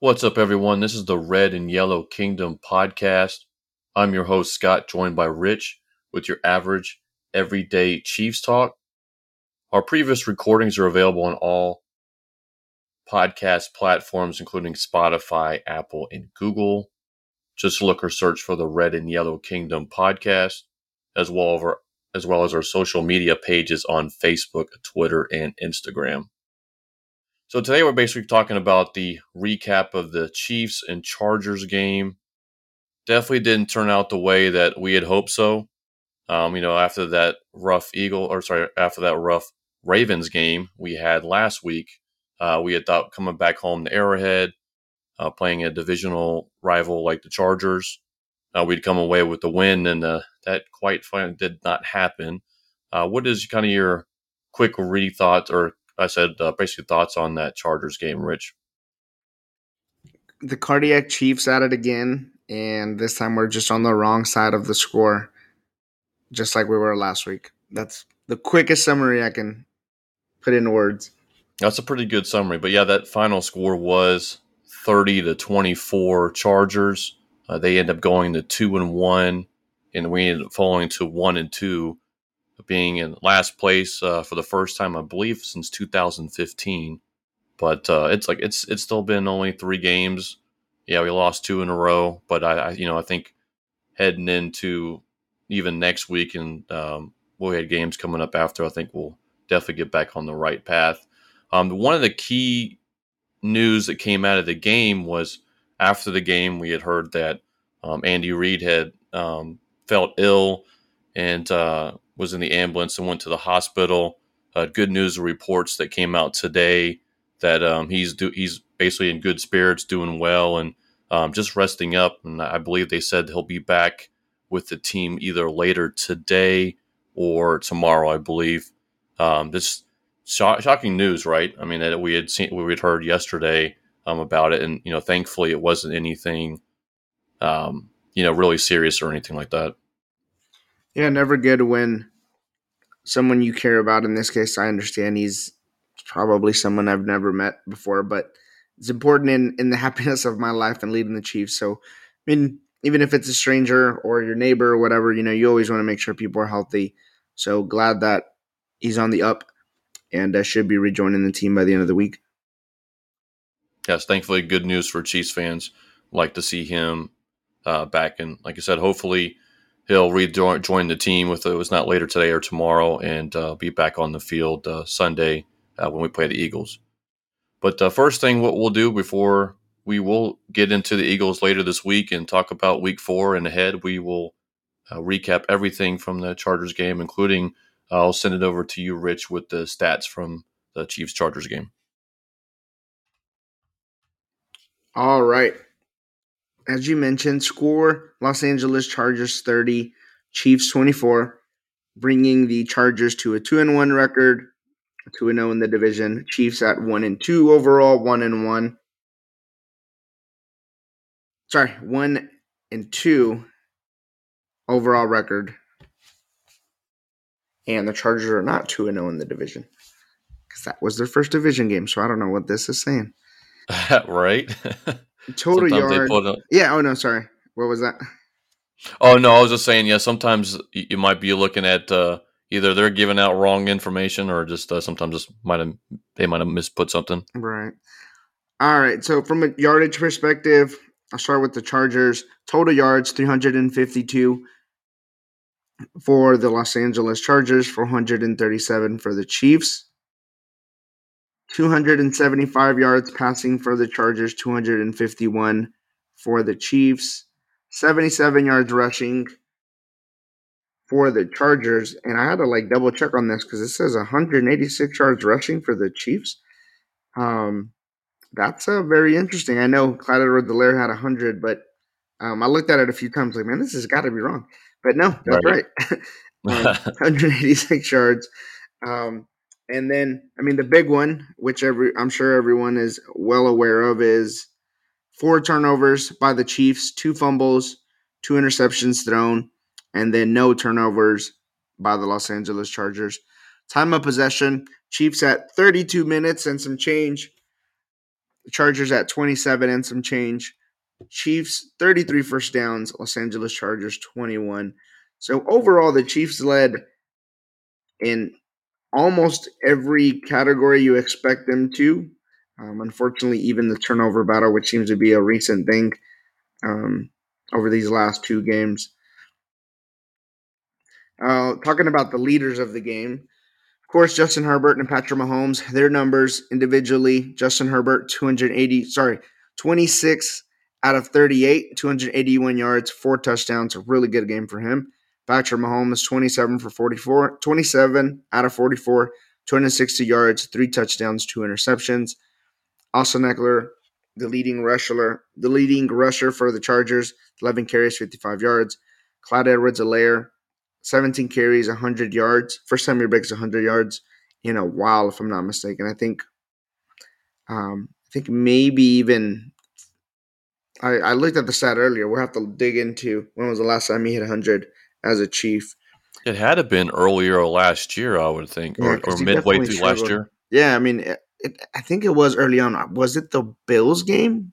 What's up, everyone? This is the Red and Yellow Kingdom podcast. I'm your host, Scott, joined by Rich with your average everyday Chiefs talk. Our previous recordings are available on all podcast platforms, including Spotify, Apple, and Google. Just look or search for the Red and Yellow Kingdom podcast, as well as our, as well as our social media pages on Facebook, Twitter, and Instagram. So today we're basically talking about the recap of the Chiefs and Chargers game. Definitely didn't turn out the way that we had hoped so. Um, you know, after that rough Eagle, or sorry, after that rough Ravens game we had last week, uh, we had thought coming back home to Arrowhead, uh, playing a divisional rival like the Chargers, uh, we'd come away with the win, and uh, that quite did not happen. Uh, what is kind of your quick re thoughts or I said uh, basically thoughts on that Chargers game, Rich. The cardiac Chiefs at it again, and this time we're just on the wrong side of the score, just like we were last week. That's the quickest summary I can put in words. That's a pretty good summary, but yeah, that final score was thirty to twenty-four Chargers. Uh, they end up going to two and one, and we ended up falling to one and two being in last place uh, for the first time, I believe, since 2015. But uh, it's like it's it's still been only three games. Yeah, we lost two in a row, but I, I you know I think heading into even next week and um, we had games coming up after, I think we'll definitely get back on the right path. Um, one of the key news that came out of the game was after the game we had heard that um, Andy Reid had um, felt ill and uh, was in the ambulance and went to the hospital. Uh, good news reports that came out today that um, he's do, he's basically in good spirits, doing well, and um, just resting up. And I believe they said he'll be back with the team either later today or tomorrow. I believe. Um, this shocking news, right? I mean, that we had seen, we had heard yesterday um, about it, and you know, thankfully, it wasn't anything, um, you know, really serious or anything like that. Yeah, never good when someone you care about. In this case, I understand he's probably someone I've never met before, but it's important in in the happiness of my life and leading the Chiefs. So, I mean, even if it's a stranger or your neighbor or whatever, you know, you always want to make sure people are healthy. So glad that he's on the up and uh, should be rejoining the team by the end of the week. Yes, thankfully, good news for Chiefs fans. Like to see him uh, back, and like I said, hopefully he'll rejoin the team with it was not later today or tomorrow and uh, be back on the field uh, Sunday uh, when we play the Eagles. But the uh, first thing, what we'll do before we will get into the Eagles later this week and talk about Week Four and ahead, we will uh, recap everything from the Chargers game, including uh, I'll send it over to you, Rich, with the stats from the Chiefs Chargers game. All right as you mentioned, score Los Angeles Chargers 30, Chiefs 24, bringing the Chargers to a 2 and 1 record, 2 and 0 in the division. Chiefs at 1 and 2 overall, 1 and 1. Sorry, 1 and 2 overall record. And the Chargers are not 2 and 0 in the division. Cuz that was their first division game, so I don't know what this is saying. right? Total sometimes yard. Yeah. Oh no, sorry. What was that? Oh no, I was just saying. Yeah, sometimes you might be looking at uh, either they're giving out wrong information or just uh, sometimes just might have they might have misput something. Right. All right. So from a yardage perspective, I'll start with the Chargers. Total yards 352 for the Los Angeles Chargers, 437 for the Chiefs. 275 yards passing for the Chargers, 251 for the Chiefs, 77 yards rushing for the Chargers. And I had to like double check on this because it says 186 yards rushing for the Chiefs. Um, that's uh, very interesting. I know Clyde Edwards-Helaire had 100, but um, I looked at it a few times like, man, this has got to be wrong. But no, that's right. right. um, 186 yards. Um, and then, I mean, the big one, which every I'm sure everyone is well aware of, is four turnovers by the Chiefs, two fumbles, two interceptions thrown, and then no turnovers by the Los Angeles Chargers. Time of possession, Chiefs at 32 minutes and some change. Chargers at 27 and some change. Chiefs 33 first downs. Los Angeles Chargers 21. So overall, the Chiefs led in almost every category you expect them to. Um, unfortunately, even the turnover battle, which seems to be a recent thing um, over these last two games. Uh, talking about the leaders of the game, of course, Justin Herbert and Patrick Mahomes, their numbers individually. Justin Herbert, 280, sorry, 26 out of 38, 281 yards, four touchdowns. A really good game for him. Patrick Mahomes, 27 for 44, 27 out of 44, 260 yards, three touchdowns, two interceptions. Austin Ekeler, the leading rusher, the leading rusher for the Chargers, 11 carries, 55 yards. Clyde Edwards-Helaire, 17 carries, 100 yards. First time he breaks 100 yards in a while, if I'm not mistaken. I think, um, I think maybe even. I, I looked at the stat earlier. We'll have to dig into when was the last time he hit 100 as a Chief. It had to been earlier last year, I would think, Yeah, or, or midway through last year. Yeah, I mean, it, it, I think it was early on. Was it the Bills game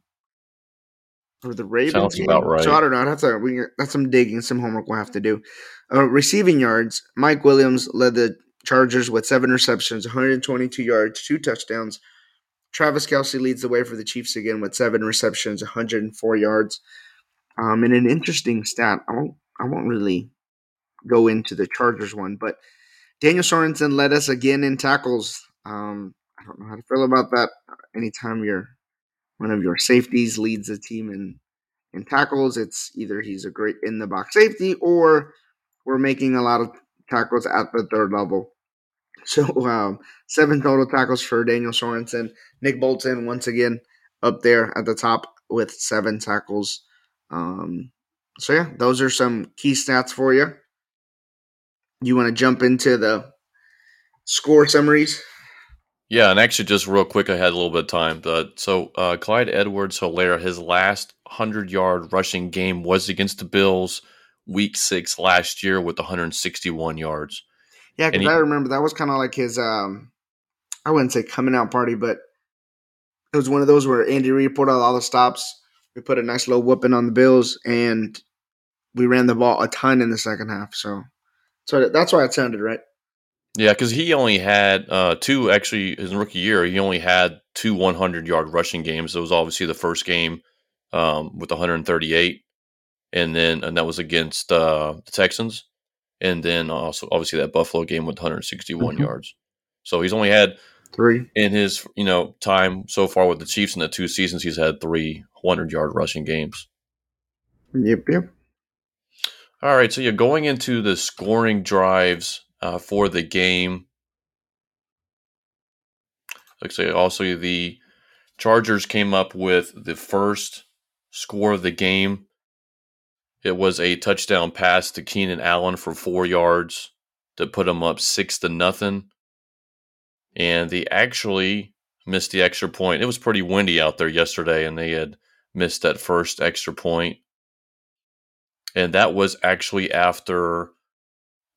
or the Ravens Sounds game? about right. So I don't know. Have to. We that's some digging, some homework we'll have to do. Uh, receiving yards. Mike Williams led the Chargers with seven receptions, 122 yards, two touchdowns. Travis Kelce leads the way for the Chiefs again with seven receptions, 104 yards. Um, and an interesting stat. I won't. I won't really go into the Chargers one, but Daniel Sorensen led us again in tackles. Um, I don't know how to feel about that. Anytime your one of your safeties leads a team in in tackles, it's either he's a great in the box safety or we're making a lot of tackles at the third level. So um, seven total tackles for Daniel Sorensen. Nick Bolton once again up there at the top with seven tackles. Um, so yeah, those are some key stats for you. You want to jump into the score summaries? Yeah, and actually, just real quick, I had a little bit of time. But so uh, Clyde Edwards Helaire, his last hundred yard rushing game was against the Bills, week six last year with 161 yards. Yeah, because I remember that was kind of like his. um I wouldn't say coming out party, but it was one of those where Andy Reid put out all the stops. We put a nice little whooping on the Bills, and we ran the ball a ton in the second half. So, so that's why it sounded right. Yeah, because he only had uh, two. Actually, his rookie year, he only had two 100 yard rushing games. It was obviously the first game um, with 138, and then and that was against uh, the Texans, and then also obviously that Buffalo game with 161 Mhm. yards. So he's only had Three. in his you know time so far with the Chiefs in the two seasons, he's had three 100 yard rushing games. Yep, yep. All right, so you're going into the scoring drives uh, for the game. Like I say, also the Chargers came up with the first score of the game. It was a touchdown pass to Keenan Allen for four yards to put them up six to nothing. And they actually missed the extra point. It was pretty windy out there yesterday, and they had missed that first extra point and that was actually after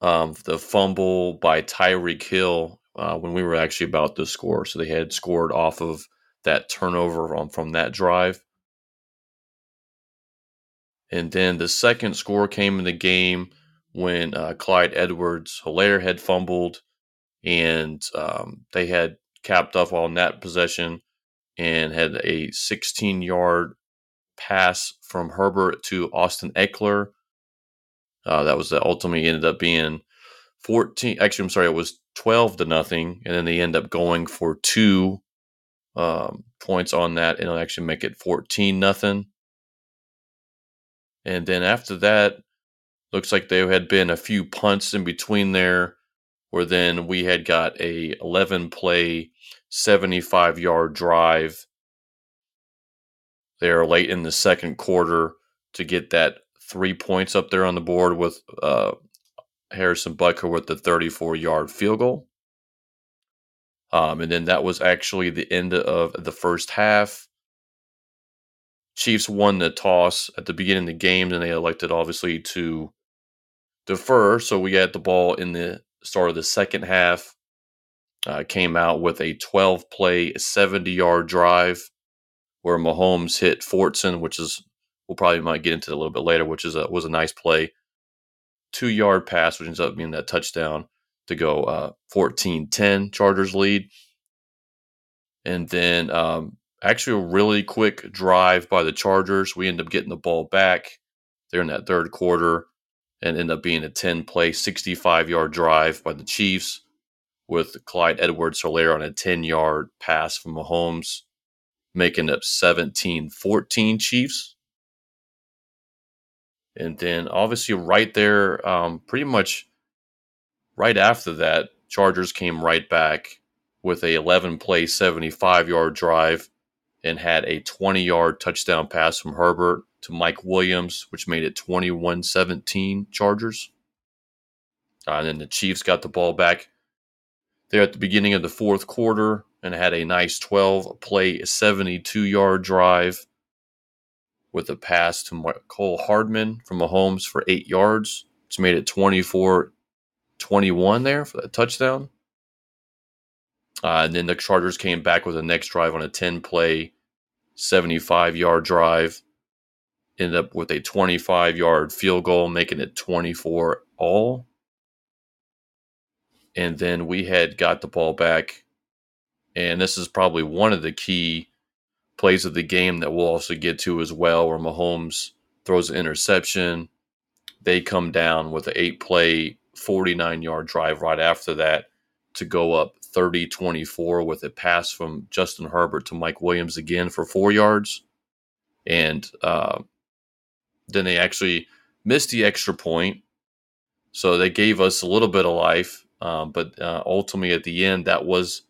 um, the fumble by Tyreek Hill uh, when we were actually about to score. So they had scored off of that turnover on, from that drive. And then the second score came in the game when uh, Clyde Edwards Helaire had fumbled and um, they had capped off on that possession and had a 16 yard pass from Herbert to Austin Ekeler. Uh, that was the ultimately ended up being 14. Actually, I'm sorry, it was 12 to nothing. And then they end up going for two um, points on that and actually make it 14 nothing. And then after that, looks like there had been a few punts in between there where then we had got a 11 play 75 yard drive there late in the second quarter to get that three points up there on the board with uh, Harrison Butker with the 34 yard field goal. Um, and then that was actually the end of the first half. Chiefs won the toss at the beginning of the game, and they elected obviously to defer. So we had the ball in the start of the second half. Uh, came out with a 12 play, 70 yard drive where Mahomes hit Fortson, which is we'll probably might get into a little bit later, which is a, was a nice play. Two yard pass, which ends up being that touchdown to go uh, 14-10 Chargers lead. And then um, actually a really quick drive by the Chargers. We end up getting the ball back there in that third quarter and end up being a 10 play, 65 yard drive by the Chiefs with Clyde Edwards Helaire on a 10 yard pass from Mahomes, making up 17 14 Chiefs. And then obviously, right there, um, pretty much right after that, Chargers came right back with a 11 play, 75 yard drive and had a 20 yard touchdown pass from Herbert to Mike Williams, which made it 21 17 Chargers. Uh, and then the Chiefs got the ball back there at the beginning of the fourth quarter and had a nice 12 play, 72 yard drive with a pass to Cole Hardman from Mahomes for eight yards, which made it 24 21 there for that touchdown. Uh, and then the Chargers came back with the next drive on a 10 play, 75 yard drive. Ended up with a 25 yard field goal, making it 24 all. And then we had got the ball back. And this is probably one of the key plays of the game that we'll also get to as well, where Mahomes throws an interception. They come down with an eight play, 49 yard drive right after that to go up 30 24 with a pass from Justin Herbert to Mike Williams again for four yards. And uh, then they actually missed the extra point. So they gave us a little bit of life. Um, but uh, ultimately, at the end, that was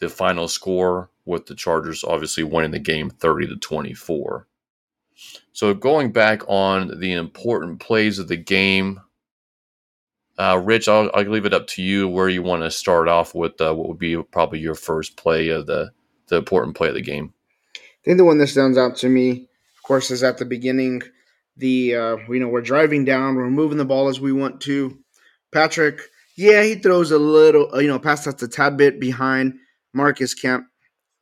the final score with the Chargers obviously winning the game 30 to 24. So going back on the important plays of the game, uh, Rich, I'll, I'll, leave it up to you where you want to start off with uh, what would be probably your first play of the the important play of the game. I think the one that stands out to me, of course, is at the beginning. The uh, you know we're driving down, we're moving the ball as we want to. Patrick, yeah, he throws a little, you know, pass that's a tad bit behind Marcus Kemp.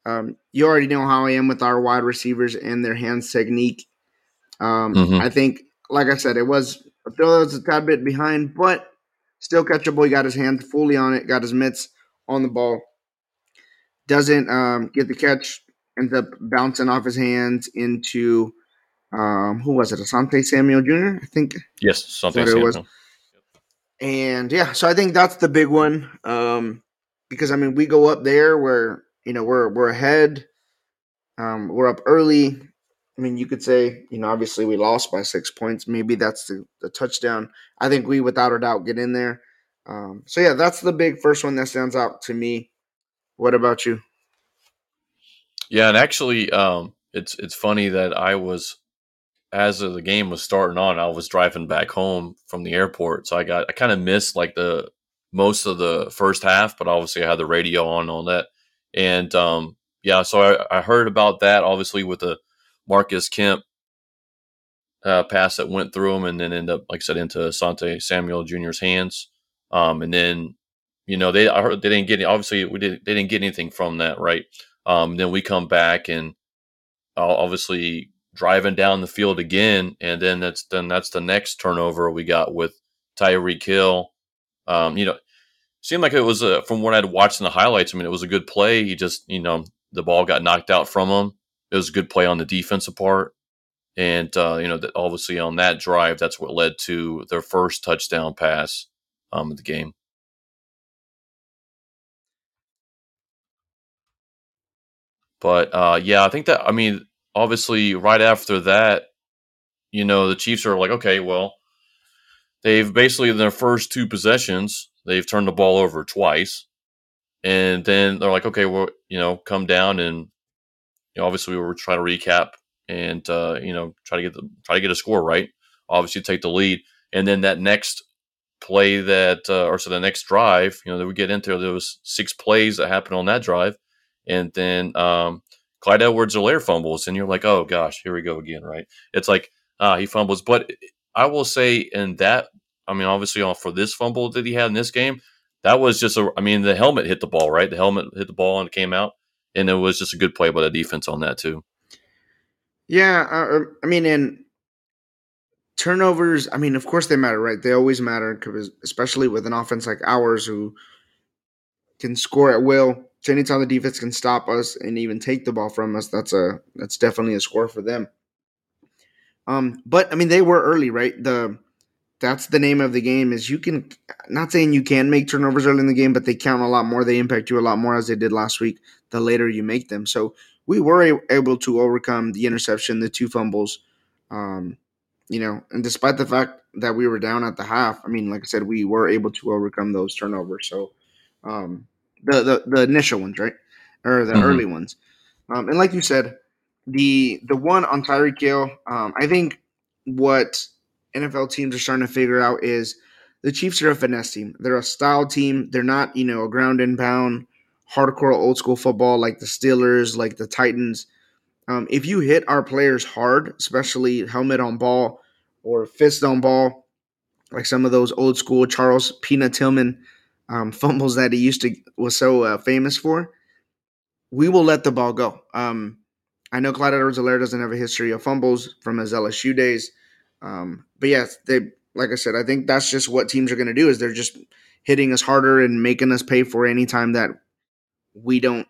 Um, you already know how I am with our wide receivers and their hands technique. Um, mm-hmm. I think, like I said, it was a throw that was a tad bit behind, but Still catchable. He got his hand fully on it, got his mitts on the ball. Doesn't um, get the catch, ends up bouncing off his hands into um, who was it? Asante Samuel Jr. I think. Yes, Asante Samuel. Was. And yeah, so I think that's the big one um, because I mean we go up there where you know we're we're ahead, um, we're up early. I mean, you could say, you know, obviously we lost by six points. Maybe that's the, the touchdown. I think we, without a doubt, get in there. Um, so, yeah, that's the big first one that stands out to me. What about you? Yeah, and actually, um, it's it's funny that I was, as the game was starting on, I was driving back home from the airport, so I got I kind of missed like the most of the first half, but obviously I had the radio on on that, and um, yeah, so I, I heard about that obviously with the Marcus Kemp uh, pass that went through him and then end up, like I said, into Asante Samuel Jr.'s hands. Um, and then, you know, they I heard they didn't get obviously we did they didn't get anything from that, right? Um, then we come back and uh, obviously driving down the field again, and then that's then that's the next turnover we got with Tyreek Hill. Um, you know, seemed like it was a, from what I'd watched in the highlights. I mean, it was a good play. He just you know the ball got knocked out from him it was a good play on the defensive part. And, uh, you know, that obviously on that drive, that's what led to their first touchdown pass um, of the game. But uh, yeah, I think that, I mean, obviously right after that, you know, the Chiefs are like, okay, well, they've basically in their first two possessions, they've turned the ball over twice. And then they're like, okay, well, you know, come down and know, obviously we were trying to recap and uh, you know try to get the try to get a score right. Obviously, take the lead, and then that next play that uh, or so the next drive, you know, that we get into there was six plays that happened on that drive, and then um, Clyde Edwards-Helaire fumbles, and you're like, oh gosh, here we go again, right? It's like ah, he fumbles, but I will say in that, I mean, obviously on for this fumble that he had in this game, that was just a, I mean, the helmet hit the ball, right? The helmet hit the ball and it came out and it was just a good play by the defense on that too. Yeah, uh, I mean, and turnovers. I mean, of course they matter, right? They always matter, especially with an offense like ours who can score at will. So anytime the defense can stop us and even take the ball from us, that's a that's definitely a score for them. Um, but I mean, they were early, right? The that's the name of the game is you can not saying you can make turnovers early in the game, but they count a lot more. They impact you a lot more as they did last week. The later you make them, so we were able to overcome the interception, the two fumbles, um, you know, and despite the fact that we were down at the half, I mean, like I said, we were able to overcome those turnovers. So um, the, the the initial ones, right, or the mm-hmm. early ones, um, and like you said, the the one on Tyreek Hill, um, I think what NFL teams are starting to figure out is the Chiefs are a finesse team. They're a style team. They're not, you know, a ground and pound, hardcore old school football like the Steelers, like the Titans. Um, if you hit our players hard, especially helmet on ball or fist on ball, like some of those old school Charles Peanut Tillman um, fumbles that he used to was so uh, famous for, we will let the ball go. Um, I know Clyde Edwards-Helaire doesn't have a history of fumbles from his LSU days, um, but yes, they like I said, I think that's just what teams are going to do is they're just hitting us harder and making us pay for any time that we don't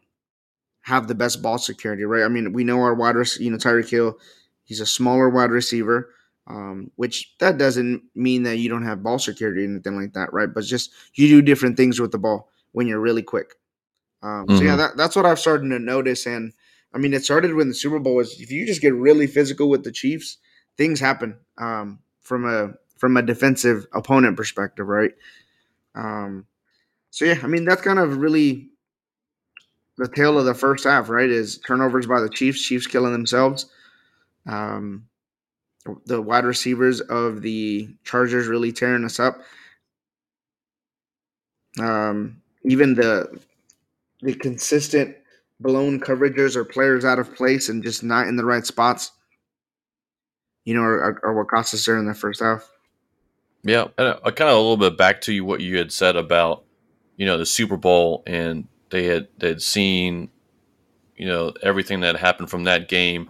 have the best ball security, right? I mean, we know our wide receiver, you know, Tyreek Hill, he's a smaller wide receiver um, which that doesn't mean that you don't have ball security or anything like that, right? But just you do different things with the ball when you're really quick. Um, mm-hmm. So yeah, mm-hmm. that, that's what I've started to notice. And I mean, it started when the Super Bowl was. If you just get really physical with the Chiefs, things happen um, from a from a defensive opponent perspective, right? Um, so yeah, I mean that's kind of really the tale of the first half, right? Is turnovers by the Chiefs, Chiefs killing themselves. Um, the wide receivers of the Chargers really tearing us up. Um, even the the consistent blown coverages or players out of place and just not in the right spots, you know, are, what cost us there in the first half. Yeah, and I kind of a little bit back to you what you had said about you know the Super Bowl and they had they had seen you know everything that happened from that game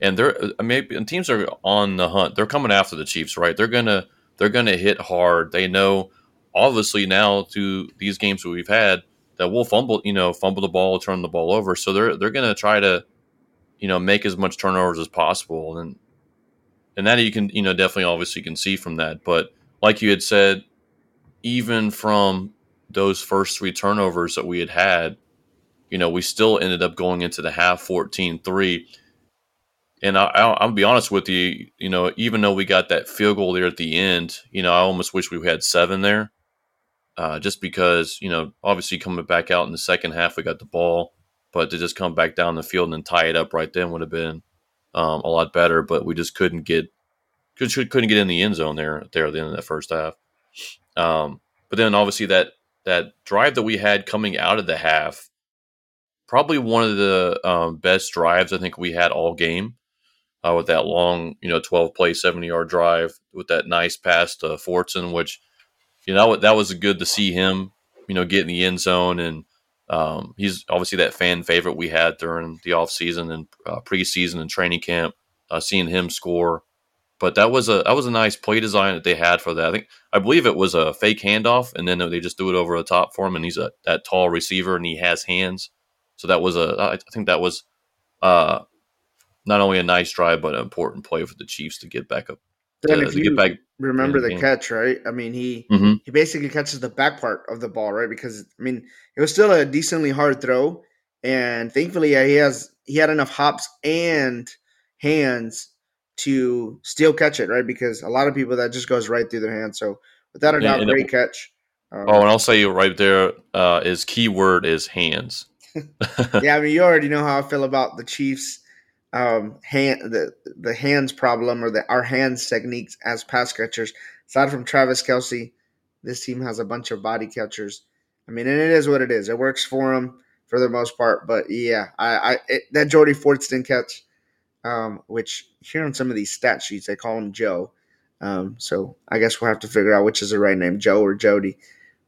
and they're uh, maybe and teams are on the hunt. They're coming after the Chiefs, right? They're gonna they're gonna hit hard. They know obviously now to these games that we've had that we'll fumble, you know, fumble the ball, turn the ball over. So they're they're gonna try to, you know, make as much turnovers as possible. And and that you can, you know, definitely obviously can see from that. But like you had said, even from those first three turnovers that we had had, you know, we still ended up going into the half 14 3 and I, will be honest with you, you know, even though we got that field goal there at the end, you know, I almost wish we had seven there, uh, just because, you know, obviously coming back out in the second half, we got the ball, but to just come back down the field and tie it up right then would have been um, a lot better. But we just couldn't get, couldn't get in the end zone there there at the end of that first half. Um, but then obviously that that drive that we had coming out of the half, probably one of the um, best drives I think we had all game uh, with that long, you know, 12 play, 70 yard drive with that nice pass to Fortson, which, you know, that was good to see him, you know, get in the end zone. And um, he's obviously that fan favorite we had during the offseason and uh, preseason and training camp, uh, seeing him score. But that was a that was a nice play design that they had for that. I think I believe it was a fake handoff, and then they just threw it over the top for him. And he's a that tall receiver, and he has hands. So that was a I think that was uh, not only a nice drive but an important play for the Chiefs to get back up. Then if you back, remember the catch, right? I mean, he mm-hmm. he basically catches the back part of the ball, right? Because I mean, it was still a decently hard throw, and thankfully, yeah, he has he had enough hops and hands to still catch it, right? Because a lot of people that just goes right through their hands. So without a doubt, great it, catch. Um, oh, and I'll say right there uh, is keyword is hands. yeah, I mean, you already know how I feel about the Chiefs um, hand the the hands problem or the our hands techniques as pass catchers. Aside from Travis Kelce, this team has a bunch of body catchers. I mean, and it is what it is. It works for them for the most part. But yeah, I, I it, that Jody Fortson catch, um, which here on some of these stat sheets they call him Joe. Um, so I guess we'll have to figure out which is the right name, Joe or Jody.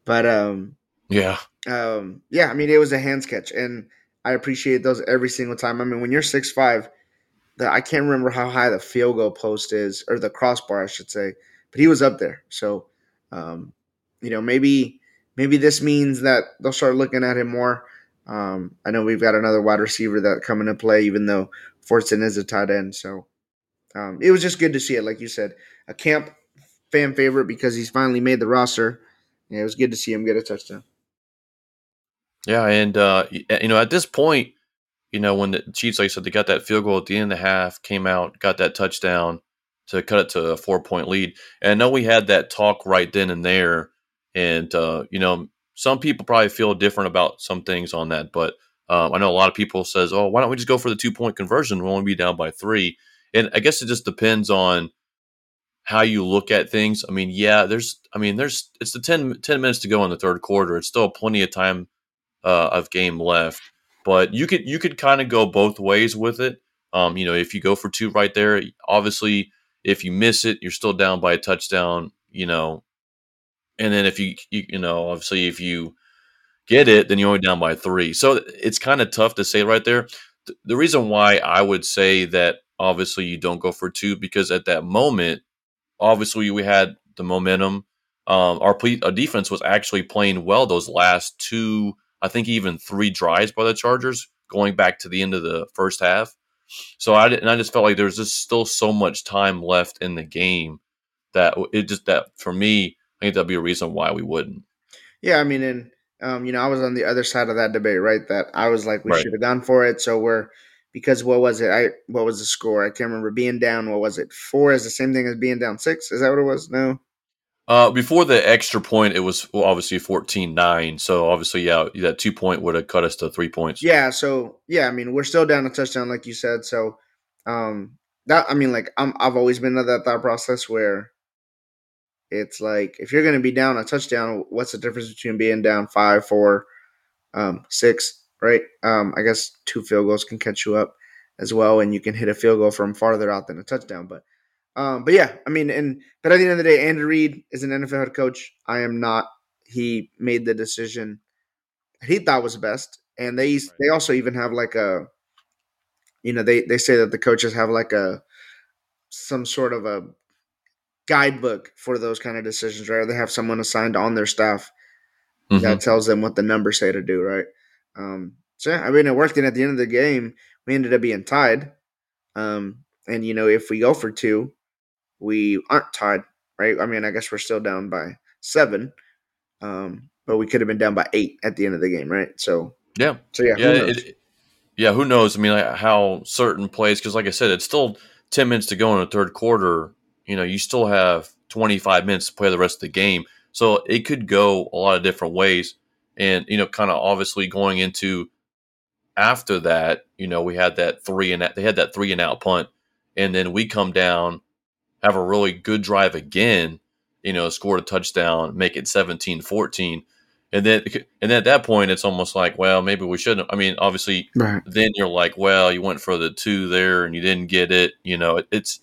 But um, yeah, um, yeah. I mean, it was a hands catch, and I appreciate those every single time. I mean, when you're six five, the I can't remember how high the field goal post is or the crossbar, I should say, but he was up there. So, um, you know, maybe maybe this means that they'll start looking at him more. Um, I know we've got another wide receiver that coming to play, even though Fortson is a tight end. So um, it was just good to see it, like you said, a camp fan favorite because he's finally made the roster. Yeah, it was good to see him get a touchdown. Yeah, and uh, you know, at this point, you know, when the Chiefs, like I said, they got that field goal at the end of the half, came out, got that touchdown to cut it to a four point lead. And I know we had that talk right then and there, and uh, you know, some people probably feel different about some things on that, but um, I know a lot of people says, "Oh, why don't we just go for the two point conversion? We'll only be down by three. And I guess it just depends on how you look at things. I mean, yeah, there's, I mean, there's, it's the 10, 10 minutes to go in the third quarter. It's still plenty of time uh, of game left, but you could, you could kind of go both ways with it. Um, you know, if you go for two right there, obviously, if you miss it, you're still down by a touchdown, you know, and then if you, you, you know, obviously if you get it, then you're only down by three. So it's kind of tough to say right there. The reason why I would say that obviously you don't go for two because at that moment, obviously we had the momentum. Um, our, ple- our defense was actually playing well those last two, I think even three drives by the Chargers going back to the end of the first half. So I and I just felt like there's just still so much time left in the game that it just that for me, I think that'd be a reason why we wouldn't. Yeah, I mean, and um, you know, I was on the other side of that debate, right? That I was like, we right. should have gone for it. So we're because what was it? I what was the score? I can't remember. Being down, what was it? Four is the same thing as being down six. Is that what it was? No. Uh, before the extra point, it was obviously 14-9. So obviously, yeah, that two point would have cut us to three points. Yeah. So yeah, I mean, we're still down a touchdown, like you said. So um, that I mean, like I'm, I've always been of that thought process where it's like if you're going to be down a touchdown, what's the difference between being down five, four, um, six? right? Um, I guess two field goals can catch you up as well, and you can hit a field goal from farther out than a touchdown. But, um, but yeah, I mean, and but at the end of the day, Andy Reid is an NFL head coach. I am not. He made the decision he thought was best, and they they also even have like a, you know, they they say that the coaches have like a some sort of a guidebook for those kind of decisions, right? They have someone assigned on their staff mm-hmm. that tells them what the numbers say to do, right? Um, so yeah, I mean, it worked. And at the end of the game, we ended up being tied. Um, and you know, if we go for two, we aren't tied, right? I mean, I guess we're still down by seven, um, but we could have been down by eight at the end of the game, right? So yeah, so yeah, yeah, who it, yeah. Who knows? I mean, like how certain plays because, like I said, it's still ten minutes to go in the third quarter. You know, you still have twenty five minutes to play the rest of the game, so it could go a lot of different ways and you know, kind of obviously going into after that, you know, we had that three and they had that three and out punt, and then we come down, have a really good drive again, you know, scored a touchdown, make it 17-14. And then, and then at that point, it's almost like, well, maybe we shouldn't. I mean, obviously, right. then you're like, well, you went for the two there and you didn't get it. You know, it, it's,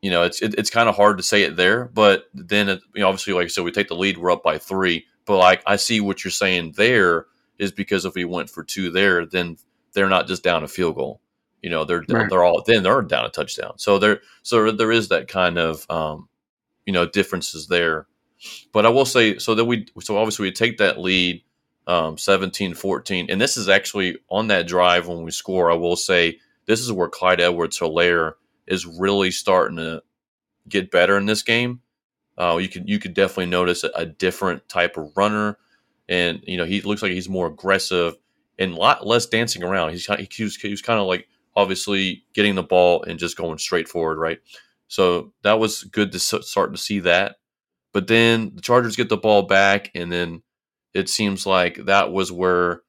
you know, it's it, it's kind of hard to say it there. But then, it, you know, obviously, like I said, we take the lead, we're up by three. But like I see what you're saying there is because if we went for two there, then they're not just down a field goal. You know, they're right. they're all then they're down a touchdown. So there so there is that kind of um, you know differences there. But I will say so that we so obviously we take that lead um, 17-14 and this is actually on that drive when we score. I will say this is where Clyde Edwards Helaire is really starting to get better in this game. Uh, you could you could definitely notice a, a, different type of runner, and you know he looks like he's more aggressive and a lot less dancing around. He's he was, he was kind of like obviously getting the ball and just going straight forward, right? So that was good to start to see that. But then the Chargers get the ball back, and then it seems like that was where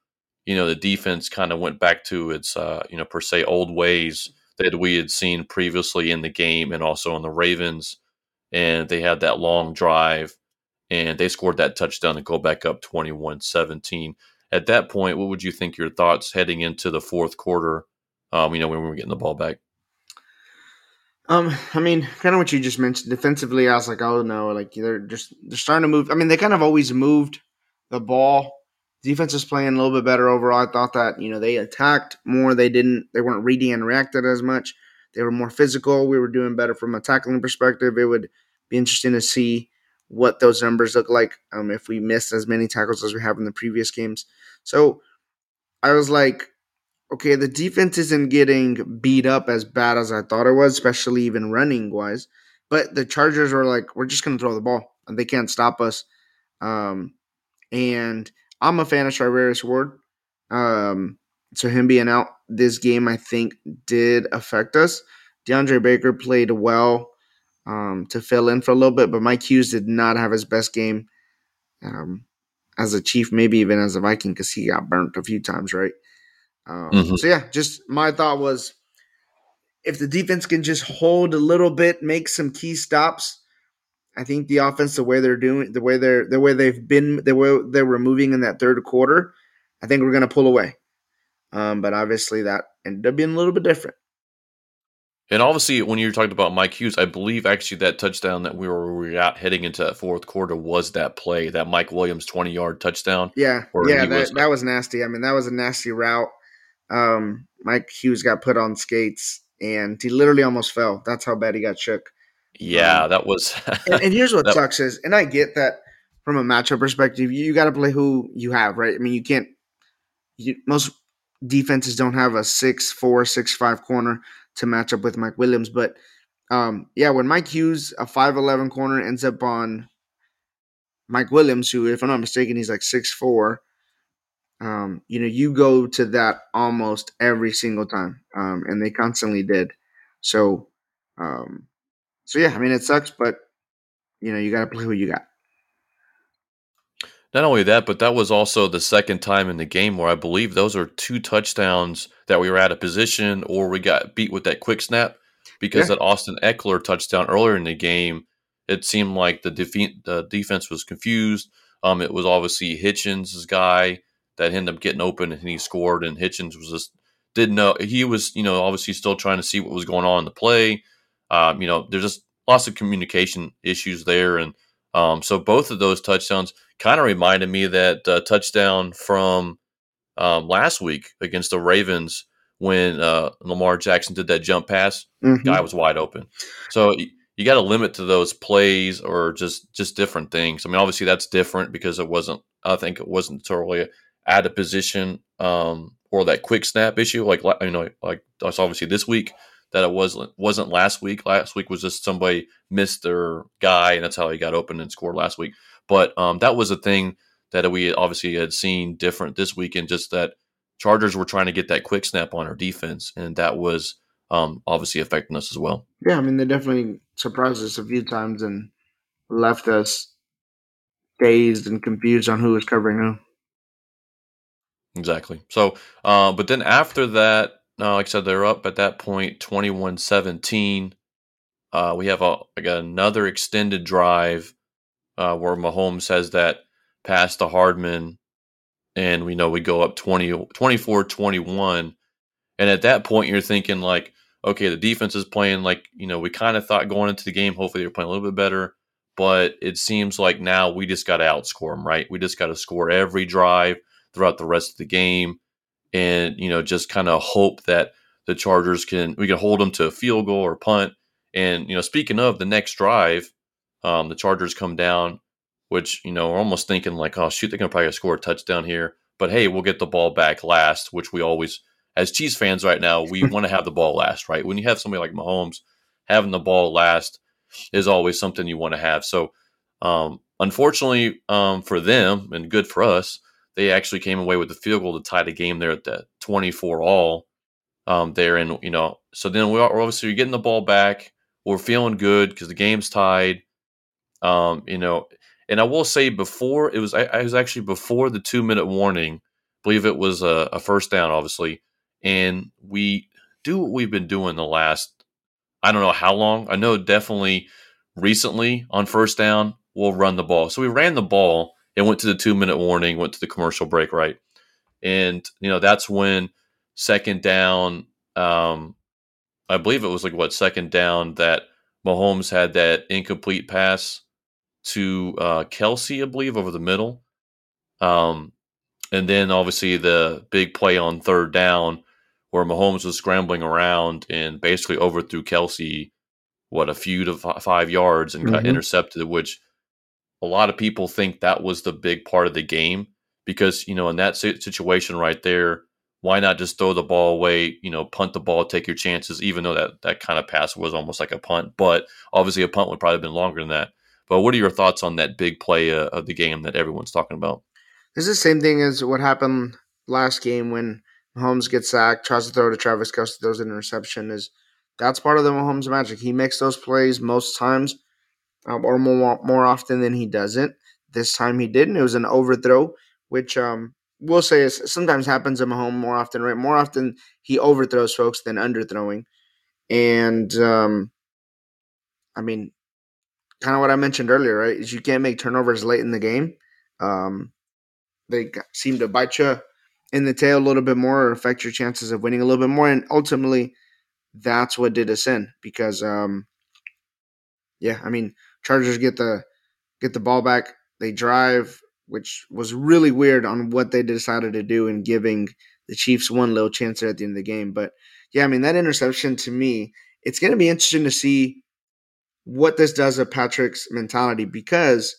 you know the defense kind of went back to its uh, you know per se old ways that we had seen previously in the game and also on the Ravens and they had that long drive and they scored that touchdown to go back up 21-17 at that point what would you think your thoughts heading into the fourth quarter um, you know when we were getting the ball back um, I mean, kind of what you just mentioned. Defensively, I was like, oh no, like they're just they're starting to move. I mean, they kind of always moved the ball. Defense is playing a little bit better overall. I thought that you know they attacked more. They didn't. They weren't reading and reacted as much. They were more physical. We were doing better from a tackling perspective. It would be interesting to see what those numbers look like um, if we missed as many tackles as we have in the previous games. So I was like, okay, the defense isn't getting beat up as bad as I thought it was, especially even running wise. But the Chargers were like, we're just going to throw the ball and they can't stop us. Um, and I'm a fan of Charvarius Ward. Um, so him being out this game, I think, did affect us. DeAndre Baker played well um, to fill in for a little bit, but Mike Hughes did not have his best game um, as a Chief, maybe even as a Viking, because he got burnt a few times, right? Um, mm-hmm. So yeah, just my thought was if the defense can just hold a little bit, make some key stops. I think the offense, the way they're doing, the way they're, the way they've been, the way they were moving in that third quarter, I think we're going to pull away. Um, but obviously, that ended up being a little bit different. And obviously, when you're talking about Mike Hughes, I believe actually that touchdown that we were, we were out heading into that fourth quarter was that play, that Mike Williams 20 yard touchdown. Yeah. Yeah. That was, that was nasty. I mean, that was a nasty route. Um, Mike Hughes got put on skates and he literally almost fell. That's how bad he got shook. Yeah, um, that was. and, and, here's what that, sucks is, and I get that from a matchup perspective, you, you got to play who you have, right? I mean, you can't. You, most defenses don't have a six four, six five corner to match up with Mike Williams, but um, yeah, when Mike Hughes, a five eleven corner, ends up on Mike Williams, who, if I'm not mistaken, he's like six four. Um, you know, you go to that almost every single time, um, and they constantly did. So, um, so yeah, I mean, it sucks, but you know, you got to play who you got. Not only that, but that was also the second time in the game where I believe those are two touchdowns that we were out of position or we got beat with that quick snap because yeah. that Austin Ekeler touchdown earlier in the game, it seemed like the, defe- the defense was confused. Um, it was obviously Hitchens' guy that ended up getting open and he scored, and Hitchens was just didn't know he was you know obviously still trying to see what was going on in the play. Um, you know, there's just lots of communication issues there, and um, so both of those touchdowns kind of reminded me of that uh, touchdown from um, last week against the Ravens when uh, Lamar Jackson did that jump pass. Mm-hmm. Guy was wide open. So you got to limit to those plays or just just different things. I mean, obviously that's different because it wasn't. I think it wasn't totally out of position um, or that quick snap issue. Like you know, like that's obviously this week that it wasn't wasn't last week. Last week was just somebody missed their guy, and that's how he got open and scored last week. But um, that was a thing that we obviously had seen different this weekend. Just that Chargers were trying to get that quick snap on our defense, and that was um, obviously affecting us as well. Yeah, I mean they definitely surprised us a few times and left us dazed and confused on who was covering who. Exactly. So, uh, but then after that, uh, like I said, they're up at that point 21 17. Uh, we have a, like another extended drive uh, where Mahomes has that pass to Hardman, and we know we go up 20, 24 21. And at that point, you're thinking, like, okay, the defense is playing like, you know, we kind of thought going into the game, hopefully they're playing a little bit better. But it seems like now we just got to outscore them, right? We just got to score every drive throughout the rest of the game and, you know, just kind of hope that the Chargers can, we can hold them to a field goal or punt. And, you know, speaking of the next drive, um, the Chargers come down, which, you know, we're almost thinking like, oh, shoot, they're to probably score a touchdown here. But hey, we'll get the ball back last, which we always, as Chiefs fans right now, we want to have the ball last, right? When you have somebody like Mahomes, having the ball last is always something you want to have. So, um, unfortunately um, for them and good for us, they actually came away with the field goal to tie the game there at the 24 all um, there. And, you know, so then we're obviously getting the ball back. We're feeling good because the game's tied. Um, you know, and I will say before it was, I, I was actually before the two minute warning, I believe it was a, a first down, obviously. And we do what we've been doing the last, I don't know how long. I know definitely recently on first down, we'll run the ball. So we ran the ball it went to the two minute warning, went to the commercial break, right? And you know that's when second down, um, I believe it was like what second down that Mahomes had that incomplete pass to uh, Kelce, I believe, over the middle. Um, and then obviously the big play on third down where Mahomes was scrambling around and basically overthrew Kelce, what, a few to f- five yards and got Mhm. intercepted, which a lot of people think that was the big part of the game because, you know, in that situation right there, why not just throw the ball away, you know, punt the ball, take your chances, even though that, that kind of pass was almost like a punt. But obviously, a punt would probably have been longer than that. But what are your thoughts on that big play uh, of the game that everyone's talking about? It's the same thing as what happened last game when Mahomes gets sacked, tries to throw to Travis Kelce, throws an interception. Is that's part of the Mahomes magic. He makes those plays most times, um, or more more often than he doesn't. This time he didn't. It was an overthrow, which um, we'll say is sometimes happens in Mahomes more often. Right, more often he overthrows folks than underthrowing, and um, I mean, kind of what I mentioned earlier. Right, is you can't make turnovers late in the game. Um, they seem to bite you in the tail a little bit more or affect your chances of winning a little bit more. And ultimately, that's what did us in because, um, yeah, I mean, Chargers get the get the ball back, they drive, which was really weird on what they decided to do in giving the Chiefs one little chance there at the end of the game. But yeah, I mean, that interception to me, it's going to be interesting to see what this does to Patrick's mentality because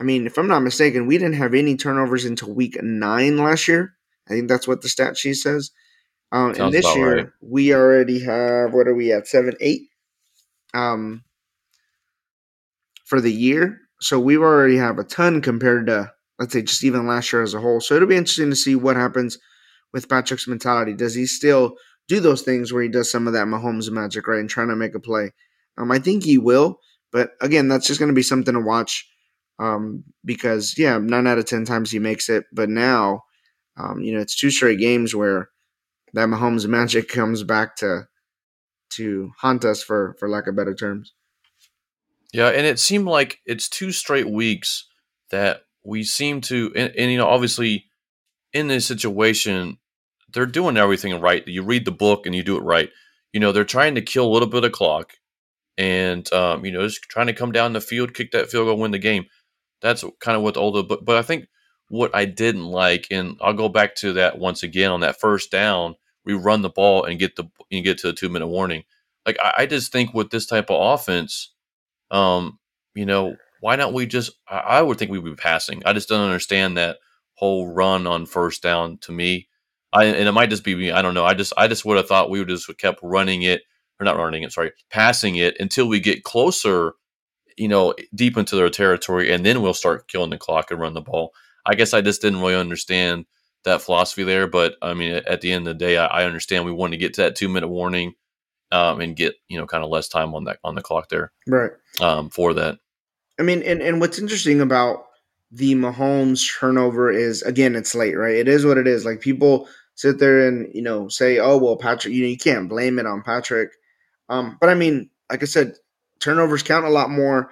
I mean, if I'm not mistaken, we didn't have any turnovers until week nine last year. I think that's what the stat sheet says. Um, and this year right. we already have what are we at seven, eight, um, for the year. So we already have a ton compared to let's say just even last year as a whole. So it'll be interesting to see what happens with Patrick's mentality. Does he still do those things where he does some of that Mahomes magic, right, and trying to make a play? Um, I think he will, but again, that's just going to be something to watch um, because yeah, nine out of ten times he makes it. But now, um, you know, it's two straight games where that Mahomes magic comes back to to haunt us for for lack of better terms. Yeah, and it seemed like it's two straight weeks that we seem to, and, and you know, obviously, in this situation, they're doing everything right. You read the book and you do it right. You know, they're trying to kill a little bit of clock, and um, you know, just trying to come down the field, kick that field goal, win the game. That's kind of what all the. But, but I think what I didn't like, and I'll go back to that once again on that first down, we run the ball and get the and get to the two minute warning. Like I, I just think with this type of offense, um, you know, why not we just? I, I would think we'd be passing. I just don't understand that whole run on first down to me. I and it might just be me. I don't know. I just I just would have thought we would just kept running it or not running it. Sorry, passing it until we get closer. You know, deep into their territory, and then we'll start killing the clock and run the ball. I guess I just didn't really understand that philosophy there. But I mean, at the end of the day, I, I understand we want to get to that two minute warning um, and get you know kind of less time on that on the clock there Right. um, for that. I mean, and, and what's interesting about the Mahomes turnover is again, it's late, right? It is what it is. Like people sit there and you know say, "Oh well, Patrick," you know, you can't blame it on Patrick. Um, but I mean, like I said, turnovers count a lot more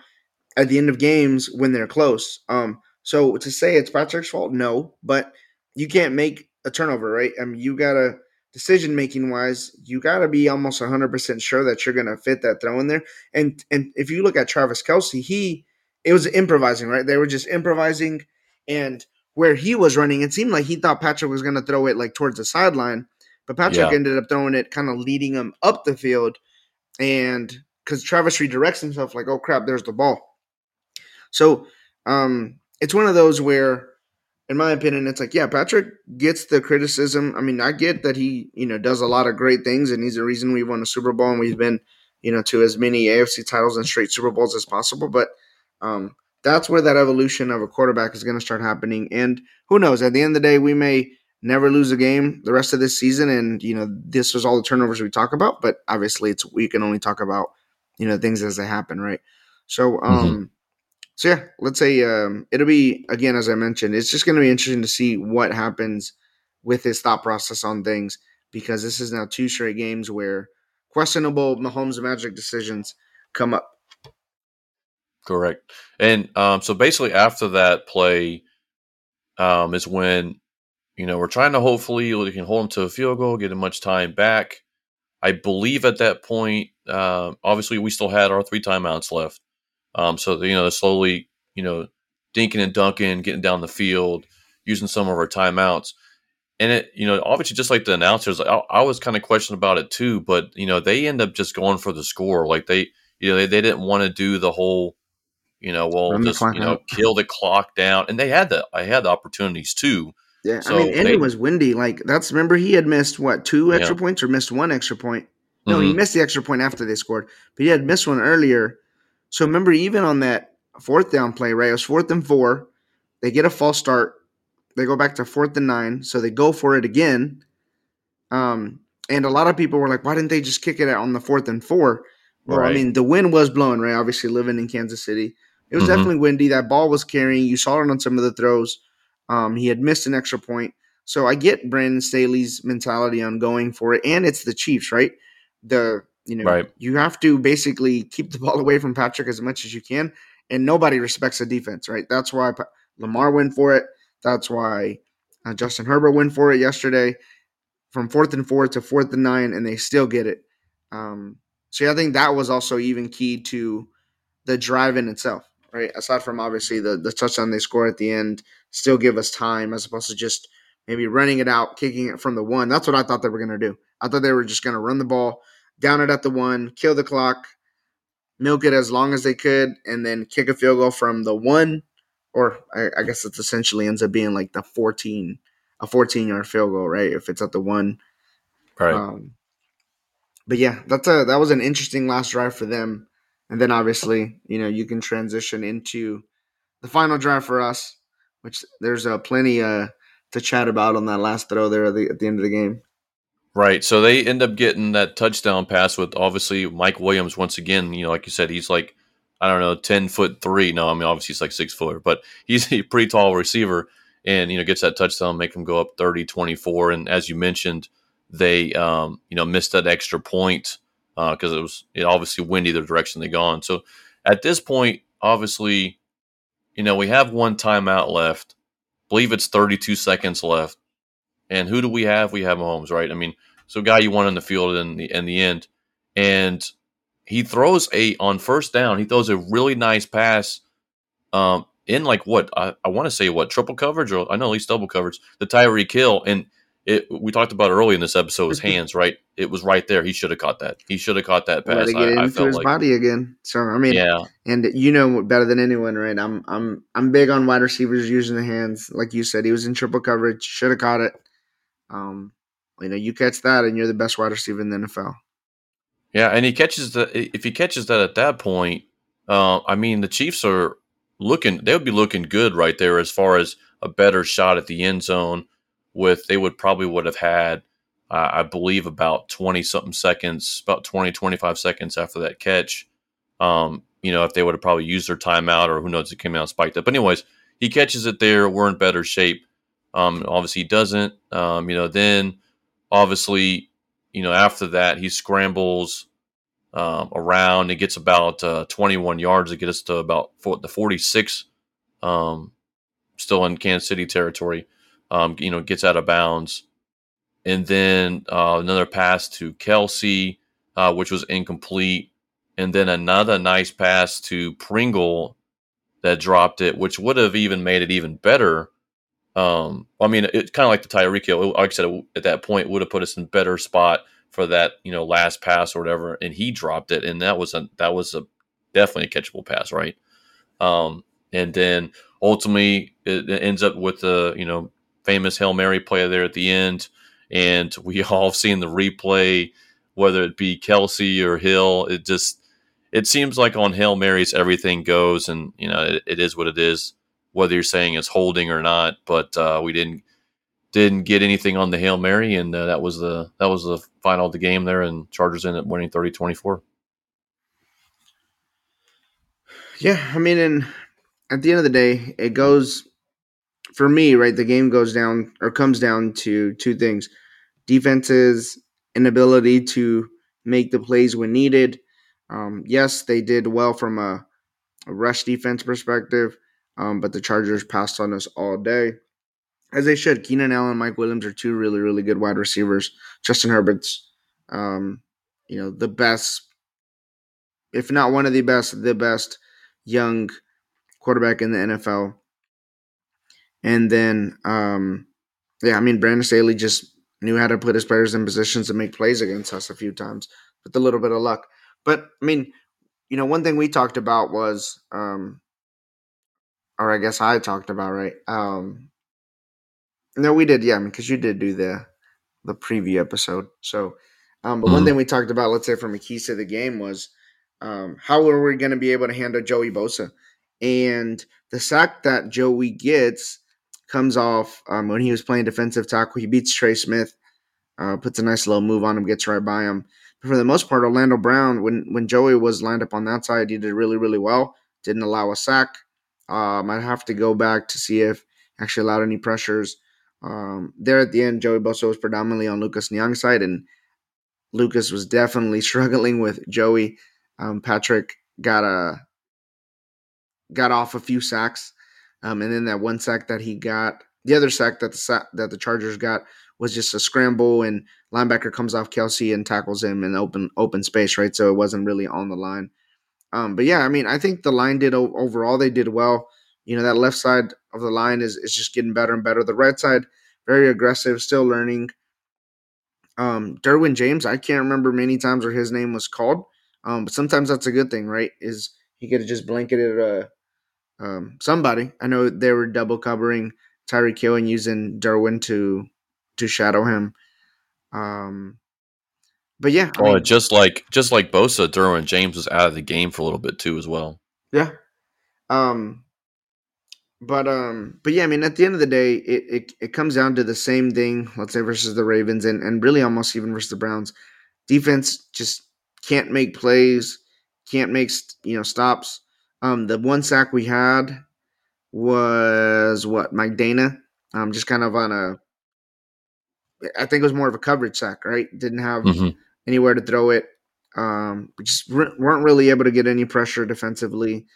at the end of games when they're close. Um, so to say it's Patrick's fault, no, but you can't make a turnover, right? I mean, you gotta decision making wise, you gotta be almost hundred percent sure that you're gonna fit that throw in there. And and if you look at Travis Kelce, he it was improvising, right? They were just improvising, and where he was running, it seemed like he thought Patrick was gonna throw it like towards the sideline, but Patrick Yeah. ended up throwing it, kind of leading him up the field, and because Travis redirects himself, like, oh crap, there's the ball. So um, it's one of those where, in my opinion, it's like, yeah, Patrick gets the criticism. I mean, I get that he, you know, does a lot of great things, and he's the reason we won a Super Bowl and we've been, you know, to as many AFC titles and straight Super Bowls as possible. But um, that's where that evolution of a quarterback is going to start happening. And who knows? At the end of the day, we may never lose a game the rest of this season. And you know, this was all the turnovers we talk about. But obviously, it's we can only talk about you know things as they happen, right? So, um, so yeah, let's say um, it'll be again as I mentioned, it's just going to be interesting to see what happens with his thought process on things because this is now two straight games where questionable Mahomes magic decisions come up. Correct. And um, so basically, after that play, um, is when you know we're trying to hopefully we can hold him to a field goal, get him much time back. I believe at that point, uh, obviously we still had our three timeouts left. Um, so you know, slowly, you know, dinking and dunking, getting down the field, using some of our timeouts. and it, you know, obviously, just like the announcers, I, I was kind of questioning about it too. But you know, they end up just going for the score. Like they, you know, they, they didn't want to do the whole, you know, well, just you know, out. kill the clock down, and they had the, I had the opportunities too. Yeah, So I mean, and they- it was windy. Like that's remember he had missed what two extra Yeah. points or missed one extra point. No, he Mhm. missed the extra point after they scored, but he had missed one earlier. So remember, even on that fourth down play, right? It was fourth and four. They get a false start. They go back to fourth and nine, so they go for it again. Um, and a lot of people were like, "Why didn't they just kick it out on the fourth and four? Well, I mean, the wind was blowing, right? Obviously, living in Kansas City, it was Mhm. definitely windy. That ball was carrying. You saw it on some of the throws. Um, he had missed an extra point. So I get Brandon Staley's mentality on going for it, and it's the Chiefs, right? The you know Right. you have to basically keep the ball away from Patrick as much as you can, and nobody respects the defense, right? That's why Lamar went for it. That's why uh, Justin Herbert went for it yesterday, from fourth and four to fourth and nine, and they still get it. Um, so yeah, I think that was also even key to the drive in itself, right? Aside from obviously the the touchdown they score at the end, still give us time as opposed to just maybe running it out, kicking it from the one. That's what I thought they were going to do. I thought they were just going to run the ball, down it at the one, kill the clock, milk it as long as they could, and then kick a field goal from the one, or I, I guess it essentially ends up being like the 14, a 14 yard field goal, right? If it's at the one. Right. Um, but yeah, that's a that was an interesting last drive for them. And then obviously, you know, you can transition into the final drive for us, which there's uh, plenty uh, to chat about on that last throw there at the, at the end of the game. Right. So they end up getting that touchdown pass with obviously Mike Williams once again. You know, like you said, he's like, I don't know, 10 foot three. No, I mean, obviously he's like six foot, but he's a pretty tall receiver and, you know, gets that touchdown, make him go up 30 24. And as you mentioned, they, um, you know, missed that extra point because it was it obviously windy the direction they gone. So at this point, obviously, you know, we have one timeout left. believe it's 32 seconds left. And who do we have? We have Mahomes, right? I mean, so guy you want in the field in the in the end, and he throws a on first down. He throws a really nice pass, um, in like what I, I want to say what triple coverage or I know at least double coverage. The Tyreek Hill and it we talked about early in this episode his hands right. It was right there. He should have caught that. He should have caught that pass. get I, I into felt his like body again. So I mean, yeah, and you know better than anyone, right? I'm I'm I'm big on wide receivers using the hands, like you said. He was in triple coverage, should have caught it. Um, you know, you catch that, and you're the best wide receiver in the NFL. Yeah, and he catches the if he catches that at that point, uh, I mean the Chiefs are looking they would be looking good right there as far as a better shot at the end zone. With they would probably would have had, uh, I believe, about twenty something seconds, about 20, 25 seconds after that catch. Um, you know, if they would have probably used their timeout or who knows, it came out spiked up. But anyways, he catches it there. We're in better shape. Um, obviously, he doesn't. Um, you know, then obviously, you know, after that, he scrambles um, around. and gets about uh, 21 yards. It gets to about four, the 46, um, still in Kansas City territory. Um, you know, gets out of bounds, and then uh, another pass to Kelce, uh, which was incomplete, and then another nice pass to Pringle that dropped it, which would have even made it even better. Um, I mean, it's kind of like the Tyreek Hill. Like I said, at that point, would have put us in better spot for that, you know, last pass or whatever, and he dropped it, and that was a that was a definitely a catchable pass, right? Um, and then ultimately, it, it ends up with the you know famous hail mary play there at the end, and we all have seen the replay, whether it be Kelce or Hill. It just it seems like on hail marys everything goes, and you know it, it is what it is, whether you're saying it's holding or not. But uh, we didn't didn't get anything on the hail mary, and uh, that was the that was the final of the game there, and Chargers ended up winning 30-24. Yeah, I mean, and at the end of the day, it goes for me, right? The game goes down or comes down to two things: defense's inability to make the plays when needed. Um, yes, they did well from a, a rush defense perspective, um, but the Chargers passed on us all day, as they should. Keenan Allen, and Mike Williams are two really, really good wide receivers. Justin Herbert's, um, you know, the best, if not one of the best, the best young quarterback in the NFL. And then um, yeah, I mean Brandon Staley just knew how to put his players in positions to make plays against us a few times with a little bit of luck. But I mean, you know, one thing we talked about was, um, or I guess I talked about, right? Um, no, we did, yeah, because you did do the the preview episode. So, um, but mm-hmm. one thing we talked about, let's say from a keys to the game, was um, how are we going to be able to handle Joey Bosa? And the sack that Joey gets comes off um, when he was playing defensive tackle. He beats Trey Smith, uh, puts a nice little move on him, gets right by him. But for the most part, Orlando Brown, when when Joey was lined up on that side, he did really really well. Didn't allow a sack. Um, I'd have to go back to see if actually allowed any pressures. Um, there at the end, Joey Bosa was predominantly on Lucas Niang's side, and Lucas was definitely struggling with Joey. Um, Patrick got a got off a few sacks, um, and then that one sack that he got, the other sack that the that the Chargers got was just a scramble, and linebacker comes off Kelce and tackles him in open open space, right? So it wasn't really on the line. Um, but yeah, I mean, I think the line did overall they did well. You know, that left side of the line is is just getting better and better. The right side very aggressive, still learning. Um, Derwin James, I can't remember many times where his name was called, um, but sometimes that's a good thing, right? Is he could have just blanketed uh, um, somebody. I know they were double covering Tyreek Hill and using Derwin to to shadow him. Um, but yeah, I oh, mean, just like just like Bosa, Derwin James was out of the game for a little bit too, as well. Yeah. Um, but um, but yeah, I mean, at the end of the day, it, it it comes down to the same thing. Let's say versus the Ravens, and and really almost even versus the Browns. Defense just can't make plays, can't make you know stops. Um, the one sack we had was what Mike Danna. Um, just kind of on a. I think it was more of a coverage sack, right? Didn't have mm-hmm. Anywhere to throw it. Um, we just weren't really able to get any pressure defensively.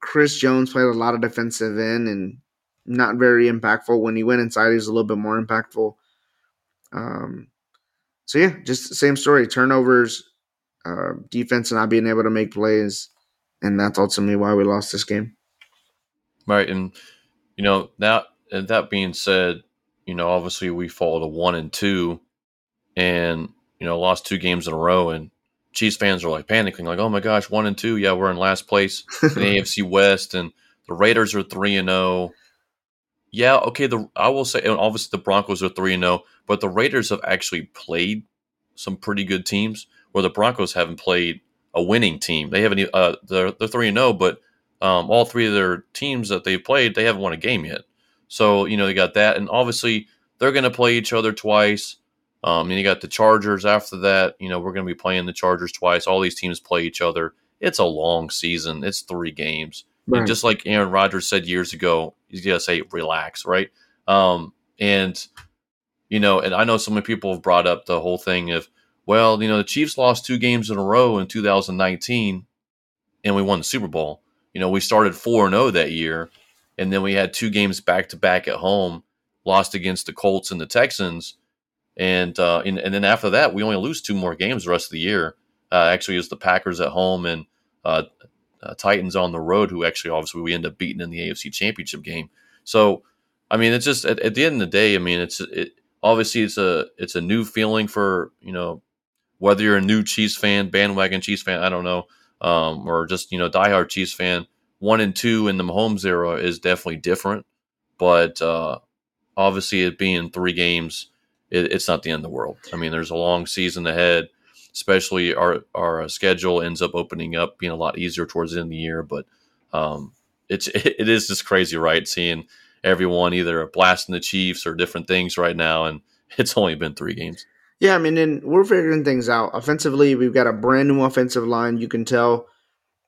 Chris Jones played a lot of defensive end and not very impactful. When he went inside, he was a little bit more impactful. Um, so yeah, just same story: turnovers, uh, defense, not being able to make plays, and that's ultimately why we lost this game. Right, and you know that and that being said, you know obviously we fall to one and two, and you know lost two games in a row, and Chiefs fans are like panicking, like, "Oh my gosh, one and two, yeah, we're in last place in the AFC West, and the Raiders are three and zero." Oh. Yeah, okay. The I will say, and obviously the Broncos are three and zero, oh, but the Raiders have actually played some pretty good teams, where the Broncos haven't played a winning team. They haven't. Uh, they're they're three and zero, oh, but um, all three of their teams that they've played, they haven't won a game yet. So you know they got that, and obviously they're going to play each other twice. Um, and you got the Chargers after that. You know, we're going to be playing the Chargers twice. All these teams play each other. It's a long season. It's three games. Right. just like Aaron Rodgers said years ago, he's got to say relax, right? Um, and you know, and I know so many people have brought up the whole thing of, well, you know, the Chiefs lost two games in a row in 2019, and we won the Super Bowl. You know, we started four and zero oh that year, and then we had two games back to back at home, lost against the Colts and the Texans and, uh, and, and then after that, we only lose two more games the rest of the year. Uh, actually, it's the Packers at home and uh, uh, Titans on the road, who actually obviously we end up beating in the AFC Championship game. So, I mean, it's just at, at the end of the day, I mean, it's it, obviously it's a it's a new feeling for you know whether you're a new Chiefs fan, bandwagon Chiefs fan, I don't know, um, or just you know diehard Chiefs fan. One and two in the Mahomes era is definitely different, but uh, obviously it being three games it, it's not the end of the world. I mean, there's a long season ahead. Especially our our schedule ends up opening up, being a lot easier towards the end of the year. But um, it's it, it is just crazy, right? Seeing everyone either blasting the Chiefs or different things right now, and it's only been three games. Yeah, I mean, and we're figuring things out. Offensively, we've got a brand new offensive line. You can tell,